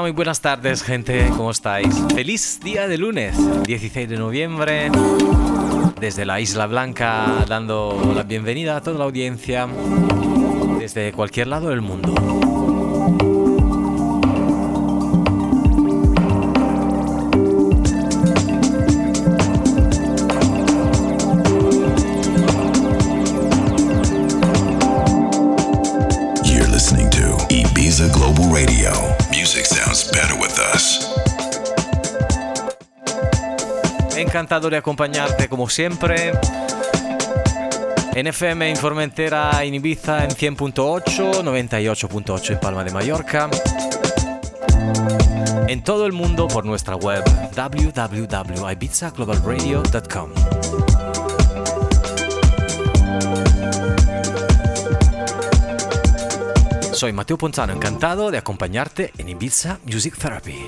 Muy buenas tardes, gente. ¿Cómo estáis? Feliz día de lunes, 16 de noviembre. Desde la Isla Blanca, dando la bienvenida a toda la audiencia desde cualquier lado del mundo. Encantado de acompañarte como siempre. En FM en en Ibiza en 100.8, 98.8 en Palma de Mallorca. En todo el mundo por nuestra web www.ibizaglobalradio.com. Soy Mateo Ponzano, encantado de acompañarte en Ibiza Music Therapy.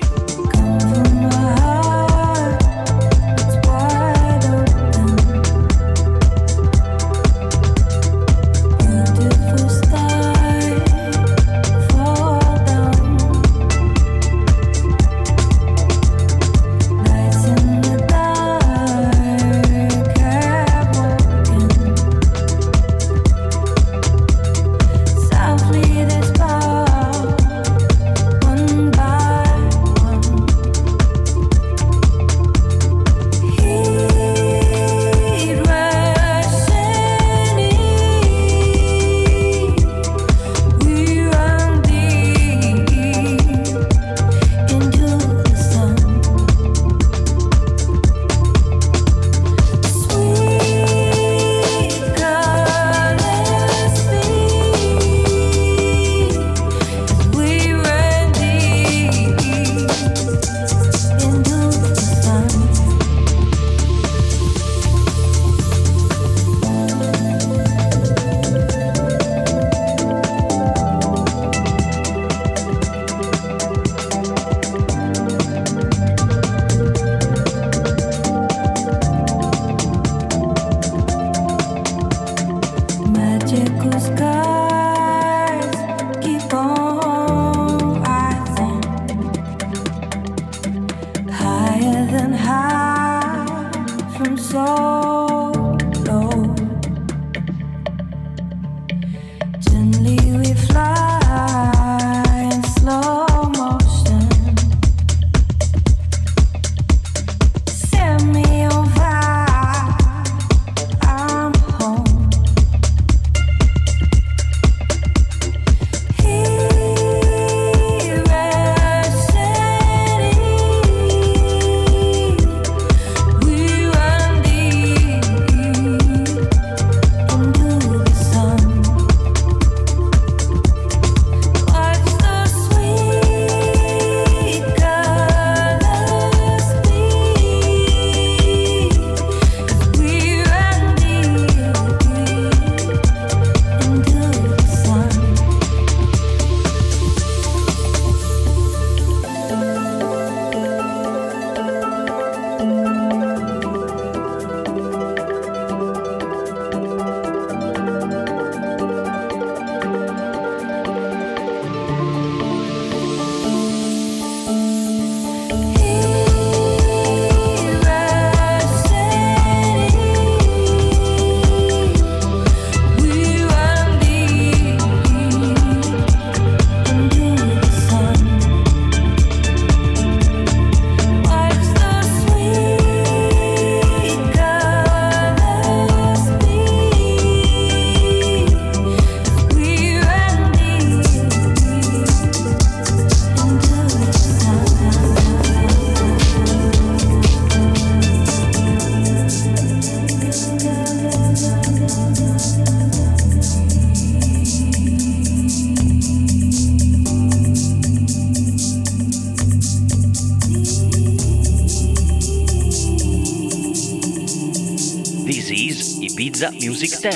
Un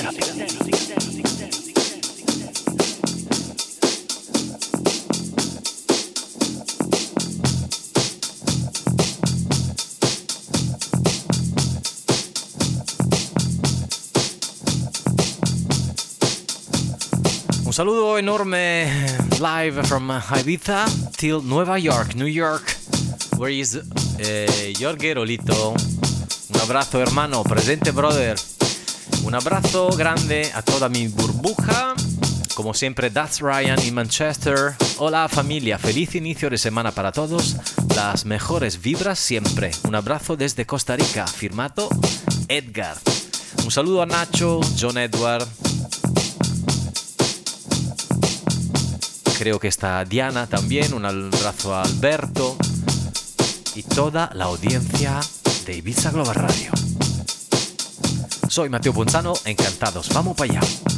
saludo enorme live from Ibiza till Nueva York, New York. Where is eh, Jorge Rolito? Un abrazo, hermano, presente, brother. Un abrazo grande a toda mi burbuja. Como siempre, that's Ryan in Manchester. Hola familia, feliz inicio de semana para todos. Las mejores vibras siempre. Un abrazo desde Costa Rica, firmado Edgar. Un saludo a Nacho, John Edward. Creo que está Diana también. Un abrazo a Alberto. Y toda la audiencia de Ibiza Global Radio. Soy Mateo Ponzano, encantados. Vamos para allá.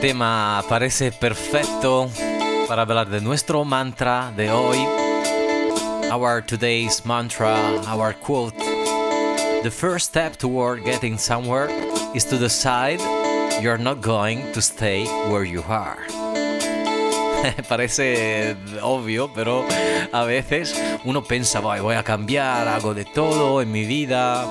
Tema parece perfecto para hablar de nuestro mantra de hoy. Our today's mantra, our quote. The first step toward getting somewhere is to decide you're not going to stay where you are. Parece obvio, pero a veces uno piensa, voy a cambiar algo de todo en mi vida,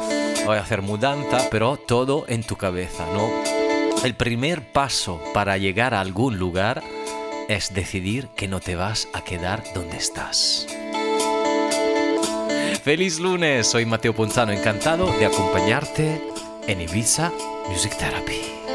voy a hacer mudanza, pero todo en tu cabeza, ¿no? El primer paso para llegar a algún lugar es decidir que no te vas a quedar donde estás. Feliz lunes, soy Mateo Ponzano, encantado de acompañarte en Ibiza Music Therapy.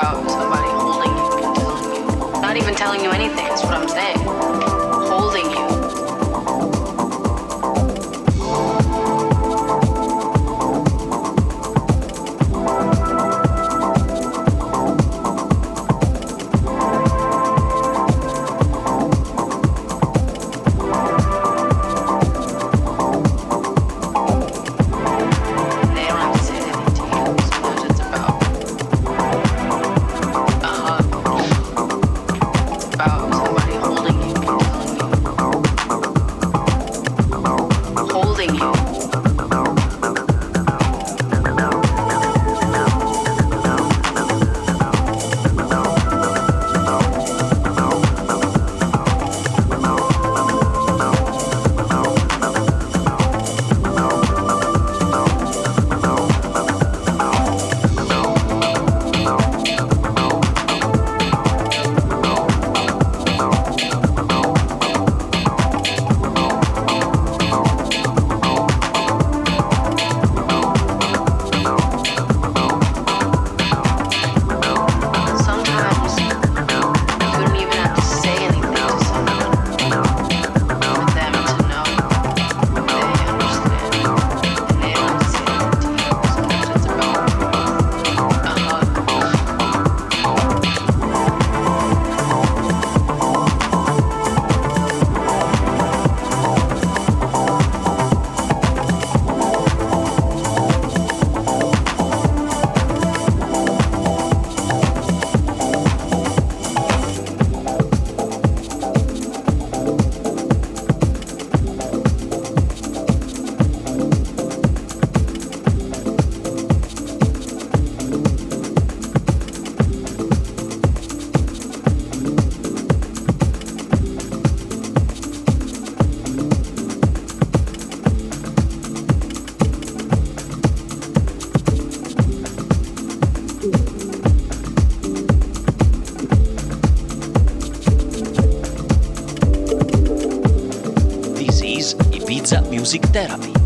Music Therapy.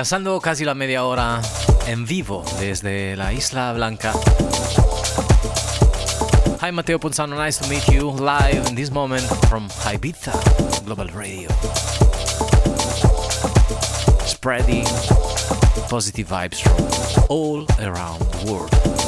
Pasando casi la media hora en vivo desde la Isla Blanca. Hi Mateo Ponzano, nice to meet you live in this moment from Ibiza Global Radio. Spreading positive vibes from all around the world.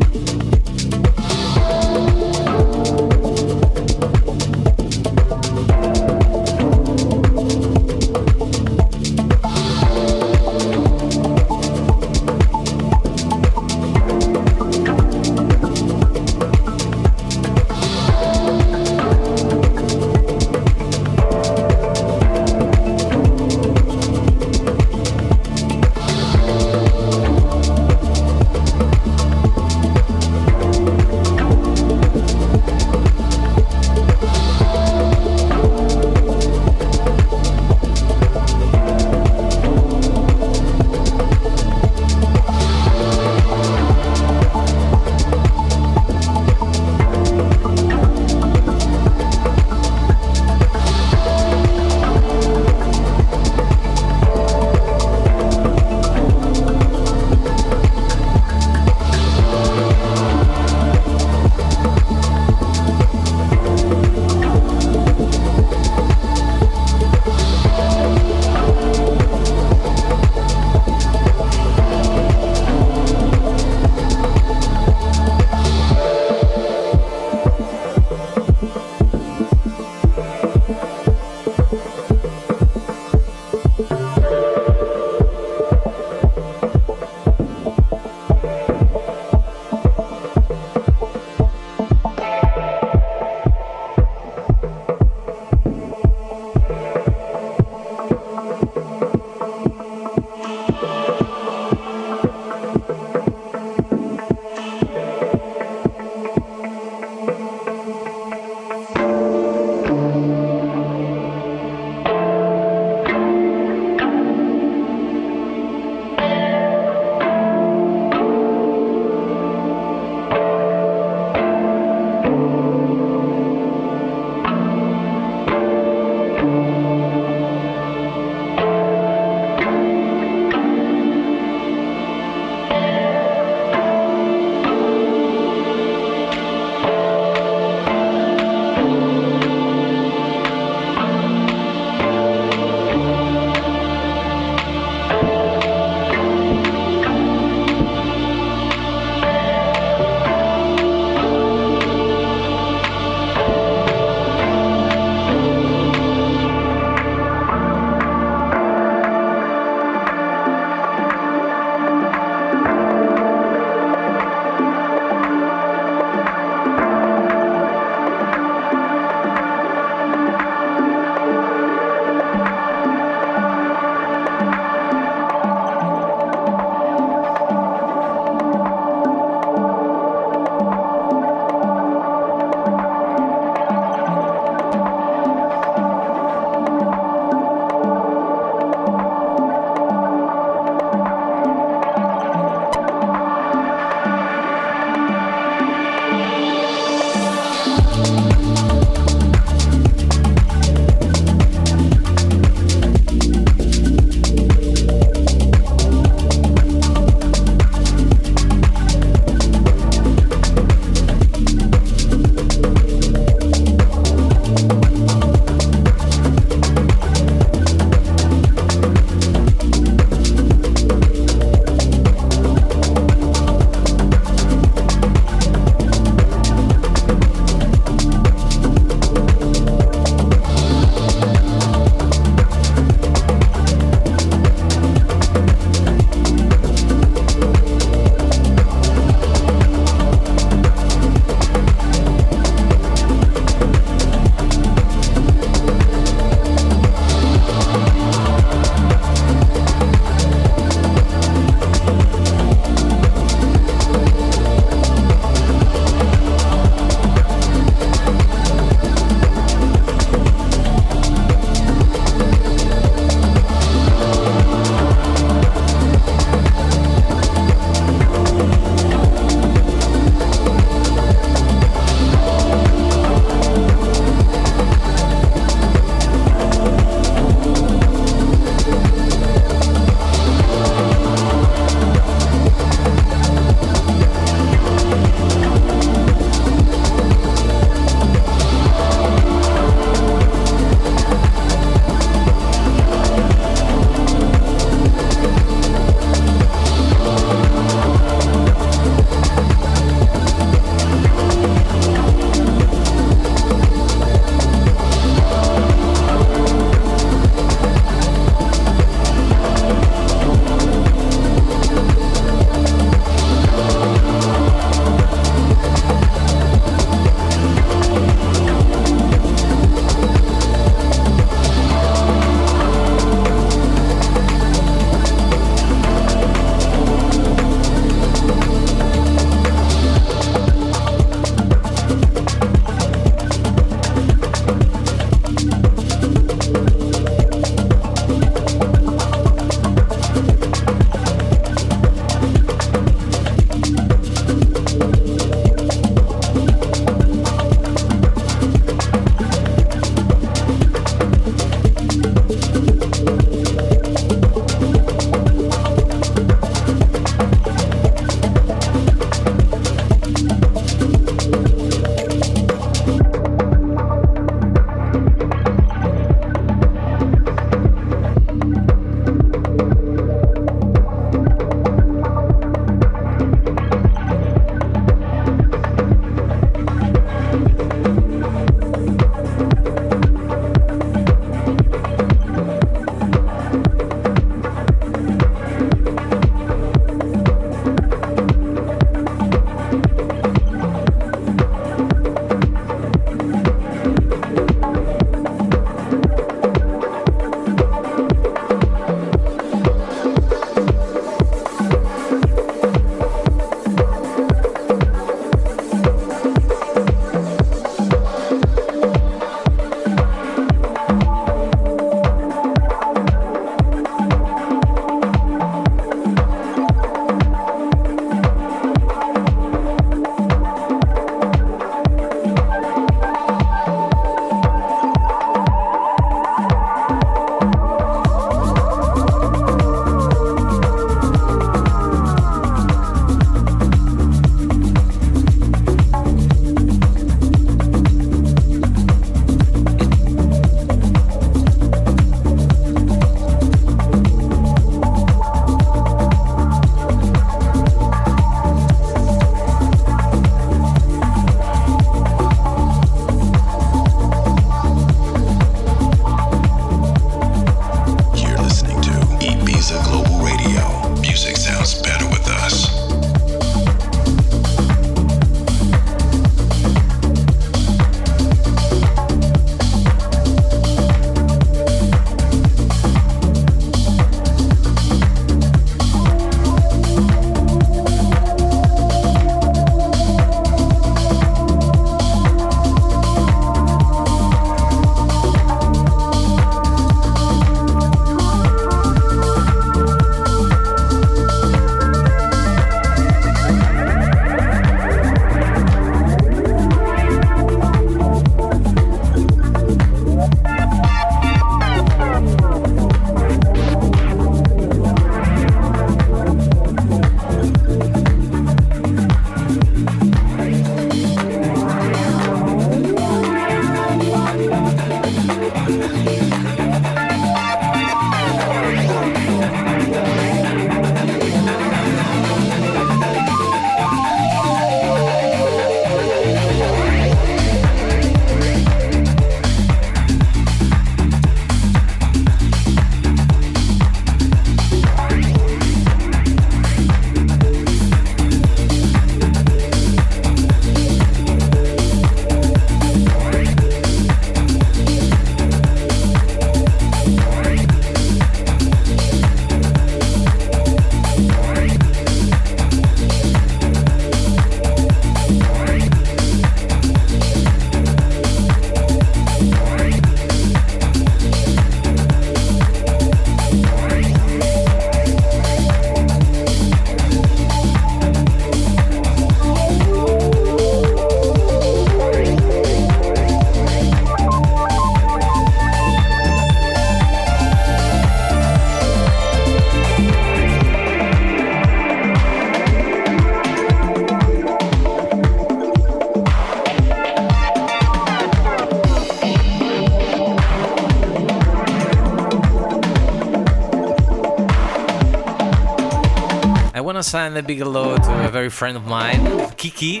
A big hello to a very friend of mine, Kiki,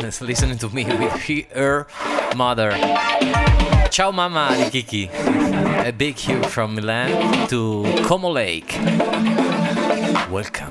that's listening to me with her mother. Ciao mama di Kiki. A big hug from Milan to Como Lake. Welcome.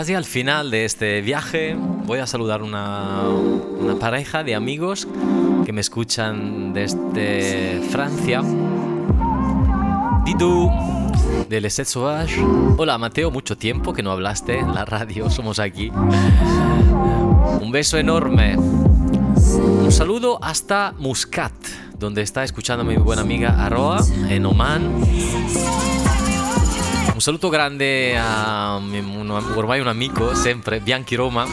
Casi al final de este viaje. Voy a saludar una, una pareja de amigos que me escuchan desde Francia. Didou de Les Sauvage. Hola Mateo, mucho tiempo que no hablaste en la radio, somos aquí. Un beso enorme. Un saludo hasta Muscat, donde está escuchando mi buena amiga Aroa en Oman. Un saluto grande a un, ormai un amico, sempre, Bianchi Roma.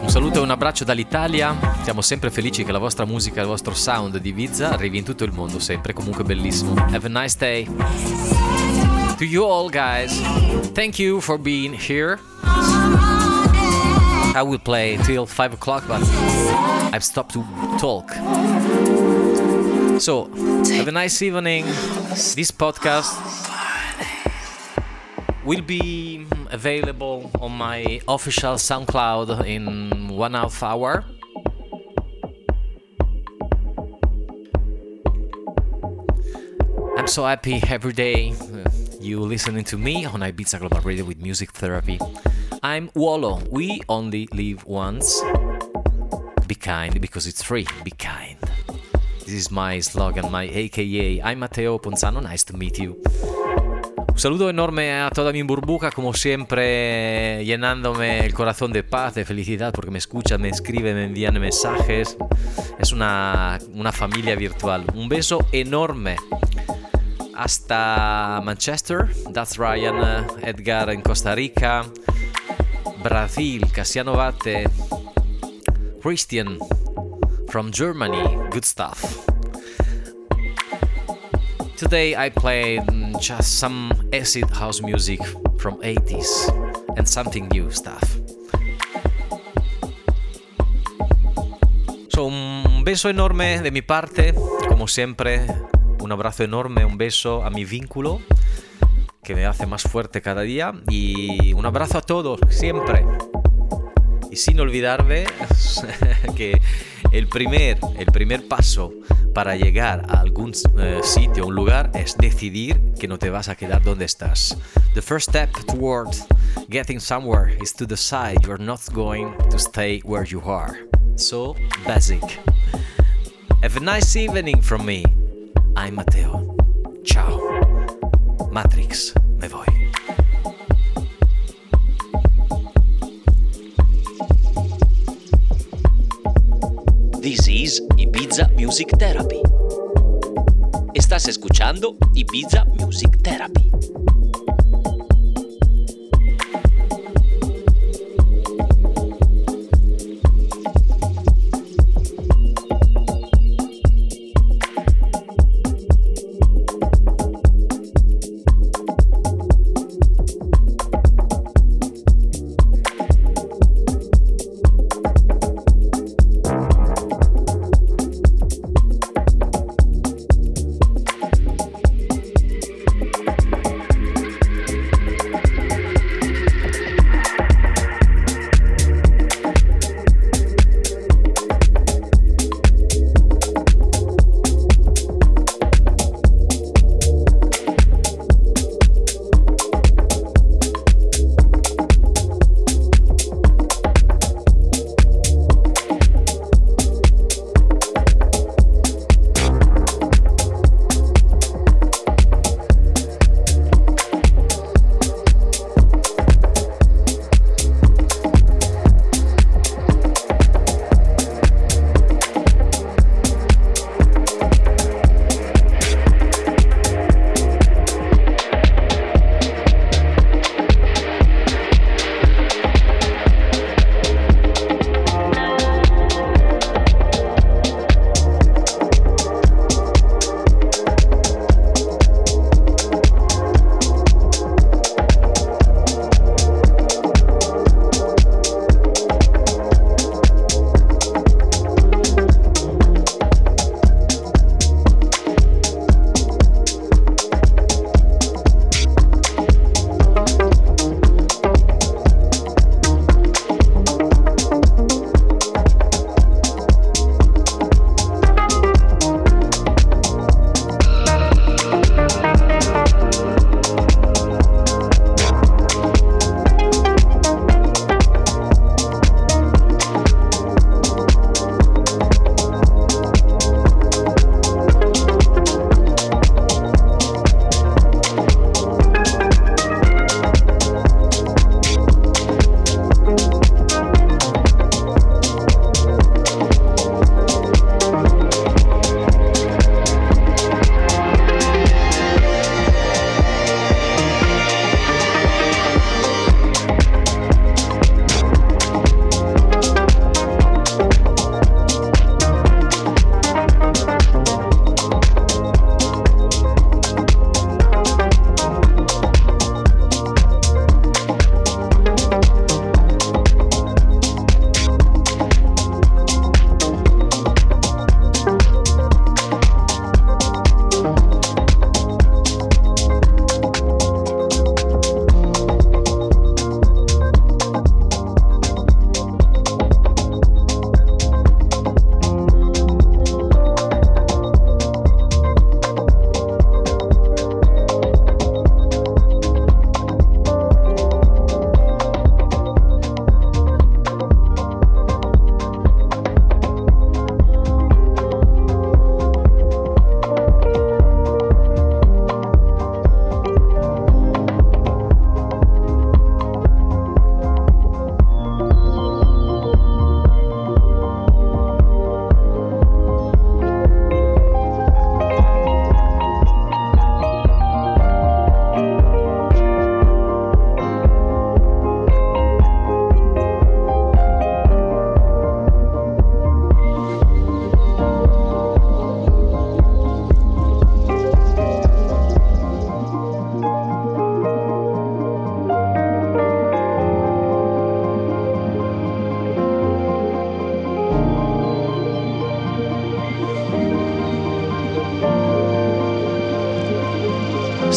Un saluto e un abbraccio dall'Italia. Siamo sempre felici che la vostra musica, il vostro sound di Ibiza arrivi in tutto il mondo, sempre comunque bellissimo. Have a nice day. To you all guys, thank you for being here. I will play till 5 o'clock, but I've stopped to talk. So, have a nice evening. This podcast will be available on my official SoundCloud in one half hour. I'm so happy every day uh, you listening to me on Ibiza Global Radio with Music Therapy. I'm Wallo. We only live once. Be kind because it's free. Be kind. This is my slogan, my AKA. I'm Matteo Ponzano. Nice to meet you. Saludo enorme a toda mi burbuja, como siempre, llenándome el corazón de paz, de felicidad, porque me escuchan, me escriben, me envían mensajes. Es una, una familia virtual. Un beso enorme. Hasta Manchester, that's Ryan, Edgar en Costa Rica, Brasil, Cassiano Vate, Christian from Germany, good stuff. Today I played just some acid house music from 80s and something new stuff. So, un beso enorme de mi parte, como siempre, un abrazo enorme, un beso a mi vínculo que me hace más fuerte cada día y un abrazo a todos, siempre. Y sin olvidarme que el primer, el primer paso para llegar a algún uh, sitio, un lugar, es decidir que no te vas a quedar donde estás. The first step toward getting somewhere is to decide you're not going to stay where you are. So basic. Have a nice evening from me. I'm Matteo. Ciao. Matrix, me voy. This is Ibiza Music Therapy. Estás escuchando Ibiza Music Therapy.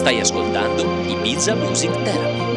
Stai ascoltando Ibiza Music Therapy.